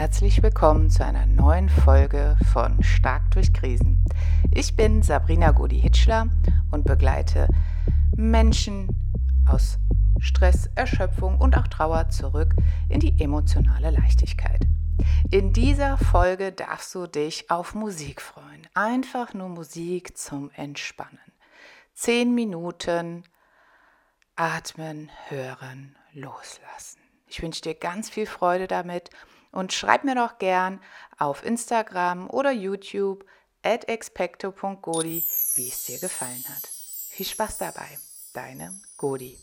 Herzlich willkommen zu einer neuen Folge von Stark durch Krisen. Ich bin Sabrina Godi-Hitschler und begleite Menschen aus Stress, Erschöpfung und auch Trauer zurück in die emotionale Leichtigkeit. In dieser Folge darfst du dich auf Musik freuen. Einfach nur Musik zum Entspannen. Zehn Minuten atmen, hören, loslassen. Ich wünsche dir ganz viel Freude damit und schreib mir doch gern auf Instagram oder YouTube at expecto.godi, wie es dir gefallen hat. Viel Spaß dabei, deine Godi.